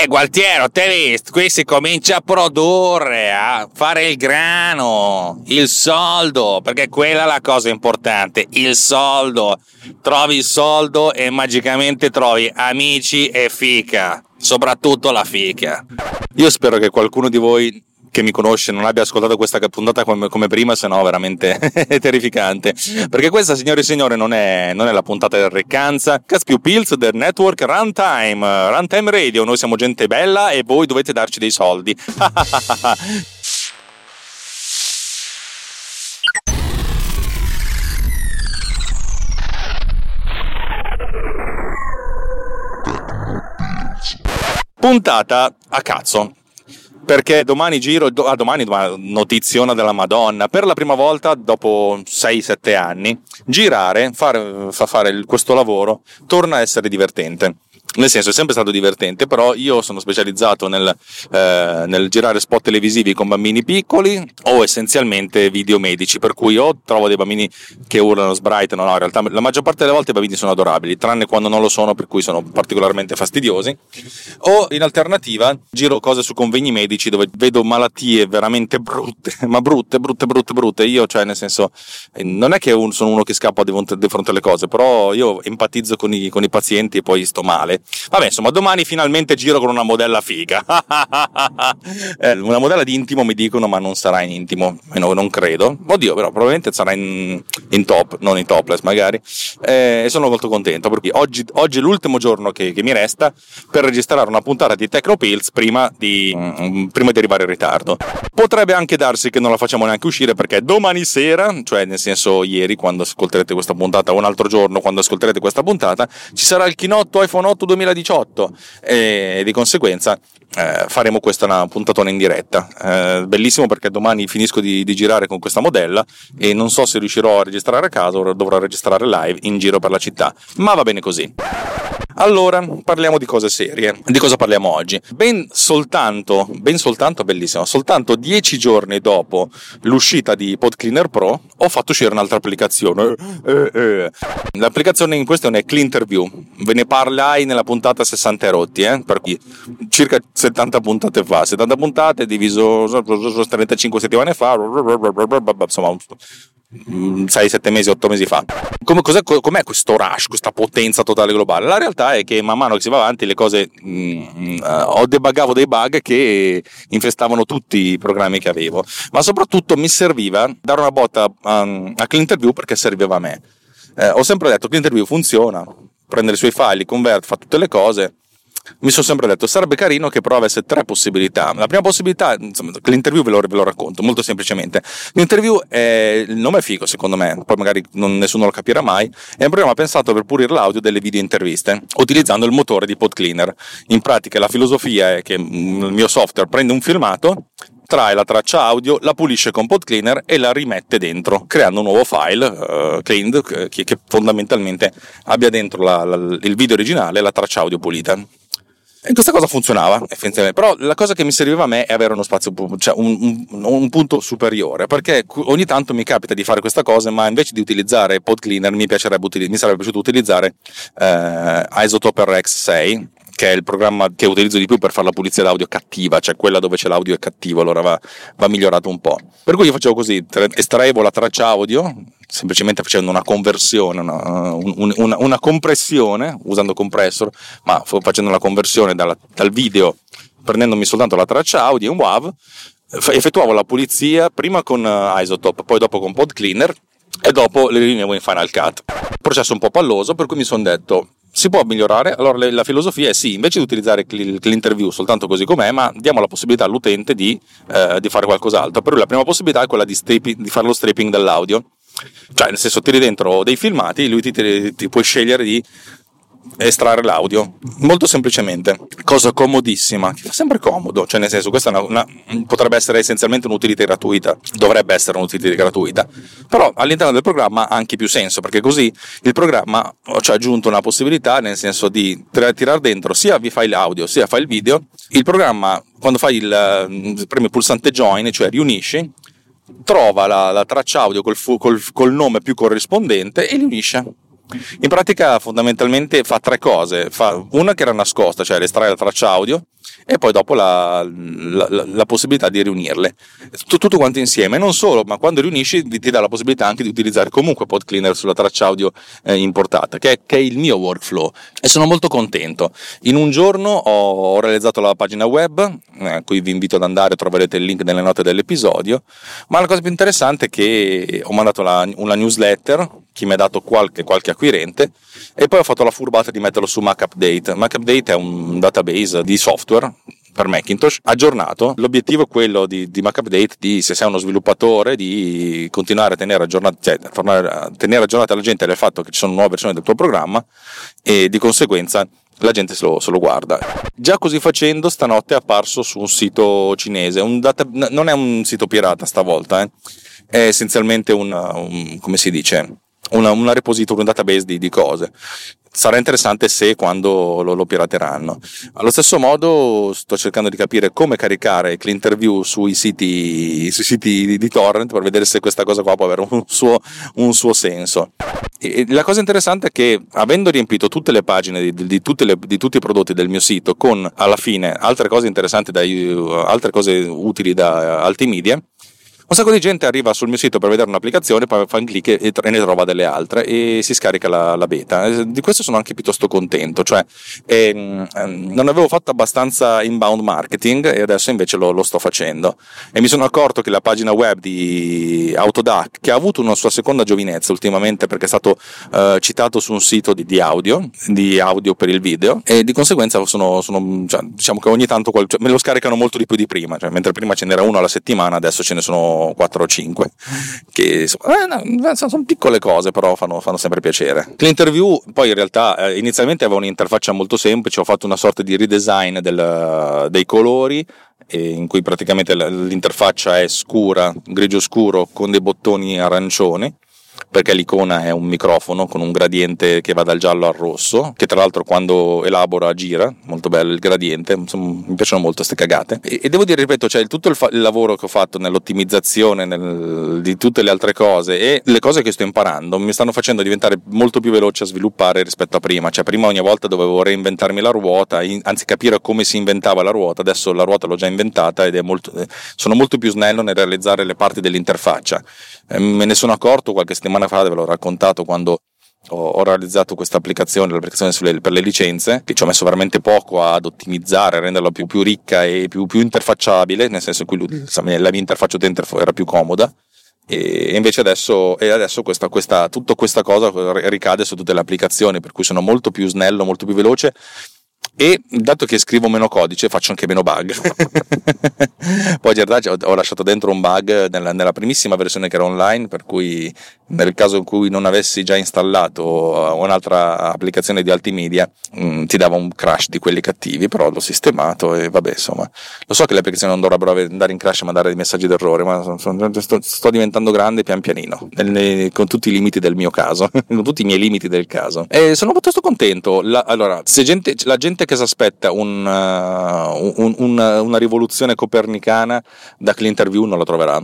Eh, Gualtiero, te visto? Qui si comincia a produrre, a fare il grano, il soldo, perché quella è la cosa importante, il soldo. Trovi il soldo e magicamente trovi amici e fica, soprattutto la fica. Io spero che qualcuno di voi che mi conosce non abbia ascoltato questa puntata come, come prima, se no veramente è terrificante. Perché questa, signore e signori, non è, non è la puntata del Reccanza, Caspiu Pills del network Runtime, Runtime Radio. Noi siamo gente bella e voi dovete darci dei soldi. Puntata a cazzo perché domani giro, ah, domani, domani notiziona della Madonna, per la prima volta dopo 6-7 anni, girare, fare, fa fare questo lavoro, torna a essere divertente nel senso è sempre stato divertente, però io sono specializzato nel, eh, nel, girare spot televisivi con bambini piccoli o essenzialmente video medici, per cui o trovo dei bambini che urlano, sbraitano, no, in realtà la maggior parte delle volte i bambini sono adorabili, tranne quando non lo sono, per cui sono particolarmente fastidiosi, o in alternativa giro cose su convegni medici dove vedo malattie veramente brutte, ma brutte, brutte, brutte, brutte, io cioè nel senso non è che sono uno che scappa di fronte alle cose, però io empatizzo con i, con i pazienti e poi sto male Vabbè, insomma, domani finalmente giro con una modella figa. eh, una modella di intimo mi dicono, ma non sarà in intimo, no, non credo. Oddio, però probabilmente sarà in, in top, non in topless magari. Eh, e sono molto contento perché oggi, oggi è l'ultimo giorno che, che, mi resta per registrare una puntata di Techno Pills prima di, mm, prima di arrivare in ritardo. Potrebbe anche darsi che non la facciamo neanche uscire perché domani sera, cioè nel senso ieri quando ascolterete questa puntata o un altro giorno quando ascolterete questa puntata, ci sarà il chinotto iPhone 8 2018 e di conseguenza eh, faremo questa puntatona in diretta. Eh, bellissimo perché domani finisco di, di, girare con questa modella e non so se riuscirò a registrare a casa o dovrò registrare live in giro per la città, ma va bene così. Allora, parliamo di cose serie. Di cosa parliamo oggi? Ben soltanto, ben soltanto, bellissimo, soltanto dieci giorni dopo l'uscita di PodCleaner Pro ho fatto uscire un'altra applicazione. Eh, eh. L'applicazione in questione è CleanterView. Ve ne parlai nella puntata 60 erotti, eh? per cui circa 70 puntate fa. 70 puntate diviso 35 settimane fa, insomma 6-7 mesi, 8 mesi fa. Come, com'è questo rush, questa potenza totale globale? La realtà è che man mano che si va avanti le cose mm, uh, ho debuggato dei bug che infestavano tutti i programmi che avevo, ma soprattutto mi serviva dare una botta um, a CleanTerview perché serviva a me. Eh, ho sempre detto che CleanTerview funziona, prende i suoi file, convert, fa tutte le cose mi sono sempre detto sarebbe carino che però avesse tre possibilità. La prima possibilità, insomma, l'interview ve lo, ve lo racconto molto semplicemente. L'interview è il nome è figo secondo me, poi magari non, nessuno lo capirà mai. È un programma pensato per pulire l'audio delle video interviste utilizzando il motore di PodCleaner. In pratica la filosofia è che il mio software prende un filmato, trae la traccia audio, la pulisce con PodCleaner e la rimette dentro, creando un nuovo file uh, cleaned che, che, fondamentalmente abbia dentro la, la, il video originale e la traccia audio pulita. E questa cosa funzionava, effettivamente, però la cosa che mi serviva a me è avere uno spazio, cioè un, un, un, punto superiore, perché ogni tanto mi capita di fare questa cosa, ma invece di utilizzare Pod Cleaner mi, mi sarebbe piaciuto utilizzare eh, Isotope RX6, che è il programma che utilizzo di più per fare la pulizia d'audio cattiva, cioè quella dove c'è l'audio è cattivo, allora va, va migliorato un po'. Per cui io facevo così, estraevo la traccia audio, semplicemente facendo una conversione, una, una, una compressione, usando compressor, ma facendo la conversione dalla, dal video, prendendomi soltanto la traccia audio in WAV, effettuavo la pulizia prima con uh, Isotope, poi dopo con Pod Cleaner e dopo le riunivo in Final Cut. Processo un po' palloso, per cui mi sono detto si può migliorare? Allora la filosofia è sì, invece di utilizzare l'interview soltanto così com'è, ma diamo la possibilità all'utente di, eh, di fare qualcos'altro. Per lui la prima possibilità è quella di, stripping, di fare lo stripping dell'audio. Cioè, nel senso, tiri dentro dei filmati, lui ti, ti, ti puoi scegliere di estrarre l'audio molto semplicemente. Cosa comodissima che fa sempre comodo cioè nel senso questa una, una, potrebbe essere essenzialmente un'utilità gratuita dovrebbe essere un'utilità gratuita però all'interno del programma ha anche più senso perché così il programma ci ha aggiunto una possibilità nel senso di tirare dentro sia file audio sia file video. Il programma quando fai il premi il pulsante join cioè riunisci trova la, la traccia audio col, col, col nome più corrispondente e li unisce in pratica fondamentalmente fa tre cose, fa una che era nascosta, cioè estrae la traccia audio, e poi dopo la, la, la, possibilità di riunirle tutto, tutto, quanto insieme. Non solo, ma quando riunisci ti dà la possibilità anche di utilizzare comunque Pod Cleaner sulla traccia audio eh, importata, che è, che è, il mio workflow e sono molto contento. In un giorno ho, ho realizzato la pagina web, eh, cui vi invito ad andare, troverete il link nelle note dell'episodio, ma la cosa più interessante è che ho mandato la, una newsletter, chi mi ha dato qualche, qualche acquirente, e poi ho fatto la furbata di metterlo su Mac Update. Mac Update è un database di software per Macintosh aggiornato. L'obiettivo è quello di, di Mac Update di, se sei uno sviluppatore, di continuare a tenere aggiornata, cioè, a tenere aggiornata la gente del fatto che ci sono nuove versioni del tuo programma e di conseguenza la gente se lo, se lo, guarda. Già così facendo, stanotte è apparso su un sito cinese, un data, non è un sito pirata stavolta, eh. è essenzialmente un, un, come si dice, una, una repository, un database di, di cose sarà interessante se quando lo, lo, pirateranno. Allo stesso modo sto cercando di capire come caricare ClickInterview sui siti, sui siti di, di, torrent per vedere se questa cosa qua può avere un suo, un suo senso. E la cosa interessante è che avendo riempito tutte le pagine di, di, le, di, tutti i prodotti del mio sito con alla fine altre cose interessanti, da, altre cose utili da Altimedia, un sacco di gente arriva sul mio sito per vedere un'applicazione, poi fa un clic e, e ne trova delle altre e si scarica la, la, beta. Eh, di questo sono anche piuttosto contento, cioè ehm, ehm, non avevo fatto abbastanza inbound marketing e adesso invece lo, lo, sto facendo. E mi sono accorto che la pagina web di Autodac, che ha avuto una sua seconda giovinezza ultimamente perché è stato eh, citato su un sito di, di, audio, di audio per il video, e di conseguenza sono, sono cioè, diciamo che ogni tanto qual- cioè, me lo scaricano molto di più di prima, cioè, mentre prima ce n'era uno alla settimana, adesso ce ne sono 4 o 5 che eh, no, sono piccole cose però fanno, fanno sempre piacere. L'interview poi in realtà eh, inizialmente aveva un'interfaccia molto semplice ho fatto una sorta di redesign del, dei colori in cui praticamente l'interfaccia è scura, grigio scuro con dei bottoni arancioni perché l'icona è un microfono con un gradiente che va dal giallo al rosso, che tra l'altro quando elabora gira, molto bello il gradiente, insomma, mi piacciono molto queste cagate. E, e, devo dire, ripeto, cioè tutto il, fa- il, lavoro che ho fatto nell'ottimizzazione nel, di tutte le altre cose e le cose che sto imparando mi stanno facendo diventare molto più veloce a sviluppare rispetto a prima. Cioè prima ogni volta dovevo reinventarmi la ruota, in, anzi capire come si inventava la ruota, adesso la ruota l'ho già inventata ed è molto, sono molto più snello nel realizzare le parti dell'interfaccia. Eh, me ne sono accorto qualche settimana fa, ve l'ho raccontato quando ho, realizzato questa applicazione, l'applicazione per le licenze, che ci ho messo veramente poco ad ottimizzare, a renderla più, più ricca e più, più, interfacciabile, nel senso che la mia interfaccia utente era più comoda. E invece adesso, e adesso questa, questa, tutta questa cosa ricade su tutte le applicazioni, per cui sono molto più snello, molto più veloce e dato che scrivo meno codice faccio anche meno bug poi in realtà ho lasciato dentro un bug nella, nella, primissima versione che era online per cui nel caso in cui non avessi già installato un'altra applicazione di Altimedia mh, mm, ti dava un crash di quelli cattivi però l'ho sistemato e vabbè insomma. Lo so che le applicazioni non dovrebbero andare in crash ma dare dei messaggi d'errore ma sono, sto, sto, diventando grande pian pianino nel, con tutti i limiti del mio caso con tutti i miei limiti del caso. E sono piuttosto contento. La, allora se gente, la gente che si aspetta un, uh, un, un, una rivoluzione copernicana da Clinterview non la troverà.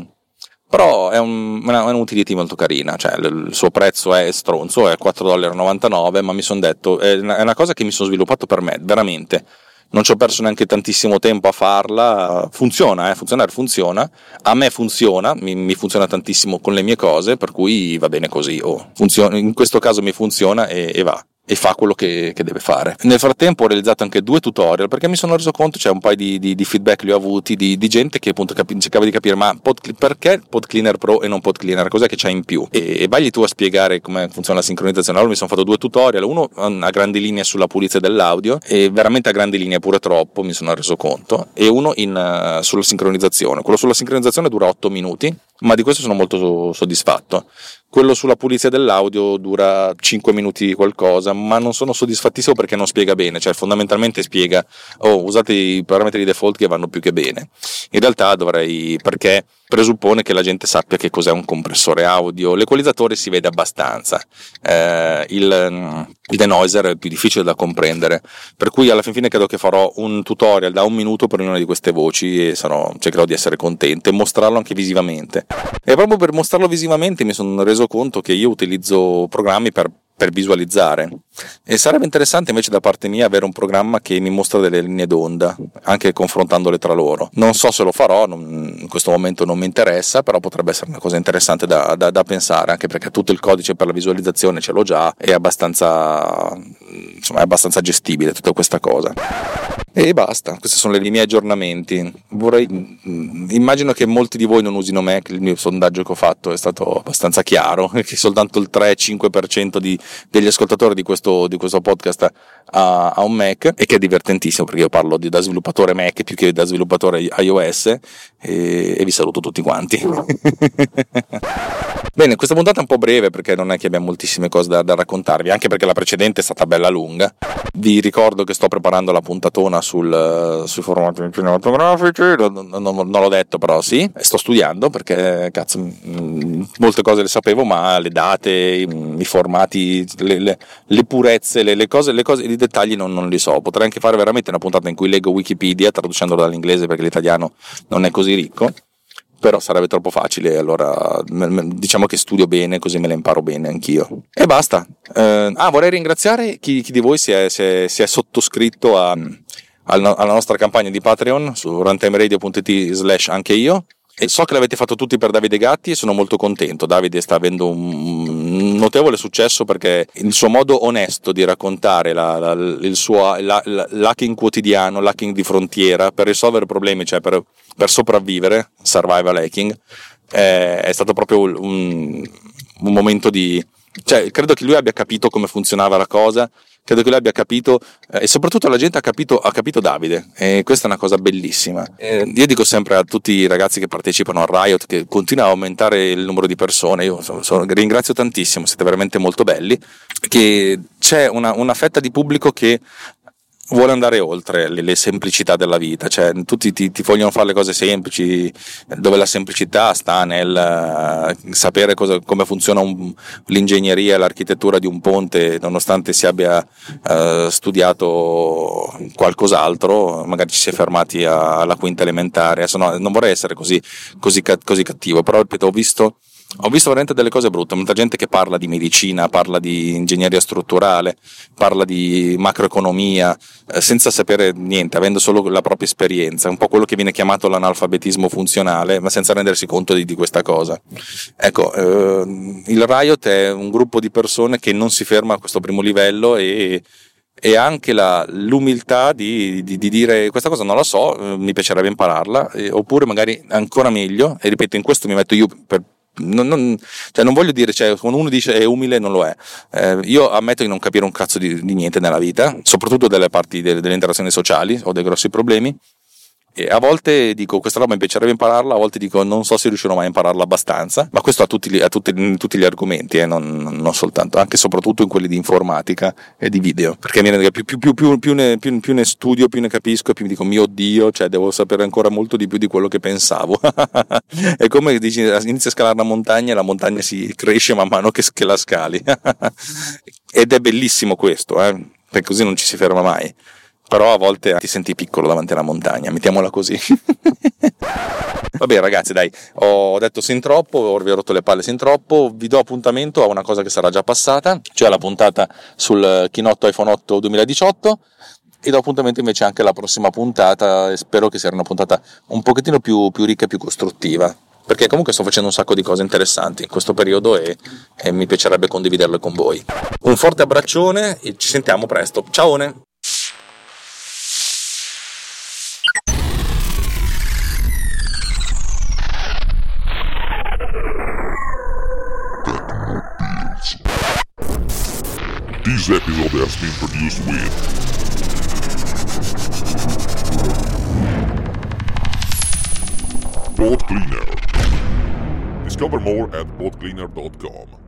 Però è, un, una, un'utility molto carina, cioè il suo prezzo è stronzo, è 4,99 ma mi sono detto, è una, è una cosa che mi sono sviluppato per me, veramente. Non ci ho perso neanche tantissimo tempo a farla, funziona, eh, funzionare funziona, a me funziona, mi, mi, funziona tantissimo con le mie cose, per cui va bene così, oh, funziona, in questo caso mi funziona e, e va e fa quello che, che, deve fare. Nel frattempo ho realizzato anche due tutorial perché mi sono reso conto, c'è un paio di, di, di feedback li ho avuti di, di gente che appunto capi, cercava di capire ma pod, perché Pod Cleaner Pro e non Pod Cleaner, cos'è che c'è in più? E, e vai tu a spiegare come funziona la sincronizzazione. Allora mi sono fatto due tutorial, uno a grandi linee sulla pulizia dell'audio e veramente a grandi linee pure troppo mi sono reso conto e uno in, uh, sulla sincronizzazione. Quello sulla sincronizzazione dura 8 minuti ma di questo sono molto soddisfatto. Quello sulla pulizia dell'audio dura 5 minuti qualcosa, ma non sono soddisfattissimo perché non spiega bene, cioè fondamentalmente spiega, oh, usate i parametri di default che vanno più che bene. In realtà dovrei, perché presuppone che la gente sappia che cos'è un compressore audio, l'equalizzatore si vede abbastanza, eh, il, il denoiser è più difficile da comprendere, per cui alla fin fine credo che farò un tutorial da un minuto per ognuna di queste voci e sarò, cercherò di essere contento e mostrarlo anche visivamente. E proprio per mostrarlo visivamente mi sono reso conto che io utilizzo programmi per per visualizzare. E sarebbe interessante invece da parte mia avere un programma che mi mostra delle linee d'onda, anche confrontandole tra loro. Non so se lo farò, non, in questo momento non mi interessa, però potrebbe essere una cosa interessante da, da, da, pensare, anche perché tutto il codice per la visualizzazione ce l'ho già, è abbastanza, insomma, è abbastanza gestibile tutta questa cosa. E basta, questi sono i miei aggiornamenti. Vorrei, immagino che molti di voi non usino Mac, il mio sondaggio che ho fatto è stato abbastanza chiaro, che soltanto il 3-5% di, degli ascoltatori di questo, di questo podcast ha, ha, un Mac e che è divertentissimo perché io parlo di, da sviluppatore Mac più che da sviluppatore iOS e, e vi saluto tutti quanti. Bene, questa puntata è un po' breve perché non è che abbiamo moltissime cose da, da, raccontarvi, anche perché la precedente è stata bella lunga. Vi ricordo che sto preparando la puntatona sul, sui formati cinematografici, non, non, l'ho detto però sì, sto studiando perché cazzo, mm, molte cose le sapevo, ma le date, i, formati, le, le, le purezze, le, le, cose, le cose, i dettagli non, non li so. Potrei anche fare veramente una puntata in cui leggo Wikipedia, traducendolo dall'inglese perché l'italiano non è così ricco però sarebbe troppo facile, allora diciamo che studio bene così me le imparo bene anch'io. E basta. Eh, ah, vorrei ringraziare chi, chi di voi si è, si è, si è sottoscritto a, alla nostra campagna di Patreon su runtimeradio.it slash anche io e so che l'avete fatto tutti per Davide Gatti e sono molto contento. Davide sta avendo un notevole successo perché il suo modo onesto di raccontare la, la, il suo la, l'hacking quotidiano, l'hacking di frontiera per risolvere problemi, cioè per, per sopravvivere, survival hacking, è, è stato proprio un, un momento di... Cioè, credo che lui abbia capito come funzionava la cosa credo che lui abbia capito eh, e soprattutto la gente ha capito, ha capito Davide e questa è una cosa bellissima. Eh, io dico sempre a tutti i ragazzi che partecipano al Riot che continua a aumentare il numero di persone, io sono, sono, ringrazio tantissimo, siete veramente molto belli, che c'è una, una fetta di pubblico che vuole andare oltre le, le, semplicità della vita, cioè tutti ti, ti, vogliono fare le cose semplici, dove la semplicità sta nel uh, sapere cosa, come funziona un, l'ingegneria e l'architettura di un ponte, nonostante si abbia uh, studiato qualcos'altro, magari ci si è fermati a, alla quinta elementare, Adesso no, non vorrei essere così, così, così cattivo, però ripeto, ho visto ho visto veramente delle cose brutte, molta gente che parla di medicina, parla di ingegneria strutturale, parla di macroeconomia, eh, senza sapere niente, avendo solo la propria esperienza, un po' quello che viene chiamato l'analfabetismo funzionale, ma senza rendersi conto di, di questa cosa. Ecco, eh, il Riot è un gruppo di persone che non si ferma a questo primo livello e e anche la, l'umiltà di, di, di, dire questa cosa non la so, eh, mi piacerebbe impararla, eh, oppure magari ancora meglio, e ripeto, in questo mi metto io per, non, non, cioè non, voglio dire, cioè, quando uno dice è umile, non lo è. Eh, io ammetto di non capire un cazzo di, di, niente nella vita, soprattutto delle parti delle, delle interazioni sociali, ho dei grossi problemi. E a volte dico questa roba mi piacerebbe impararla, a volte dico non so se riuscirò mai a impararla abbastanza, ma questo a tutti, a tutti, tutti gli argomenti, eh, non, non, soltanto, anche e soprattutto in quelli di informatica e di video, perché più, più, più, più, ne, più, ne, studio, più ne capisco e più mi dico mio Dio, cioè devo sapere ancora molto di più di quello che pensavo. È come dici, inizi a scalare una montagna e la montagna si cresce man mano che, che la scali. Ed è bellissimo questo, eh, perché così non ci si ferma mai però a volte ti senti piccolo davanti alla montagna, mettiamola così. Vabbè ragazzi dai, ho detto sin troppo, vi ho rotto le palle sin troppo, vi do appuntamento a una cosa che sarà già passata, cioè la puntata sul Chinotto iPhone 8 2018 e do appuntamento invece anche alla prossima puntata e spero che sia una puntata un pochettino più, più ricca e più costruttiva perché comunque sto facendo un sacco di cose interessanti in questo periodo e, e mi piacerebbe condividerle con voi. Un forte abbraccione e ci sentiamo presto. Ciao! This episode has been produced with Boat Cleaner. Discover more at boatcleaner.com.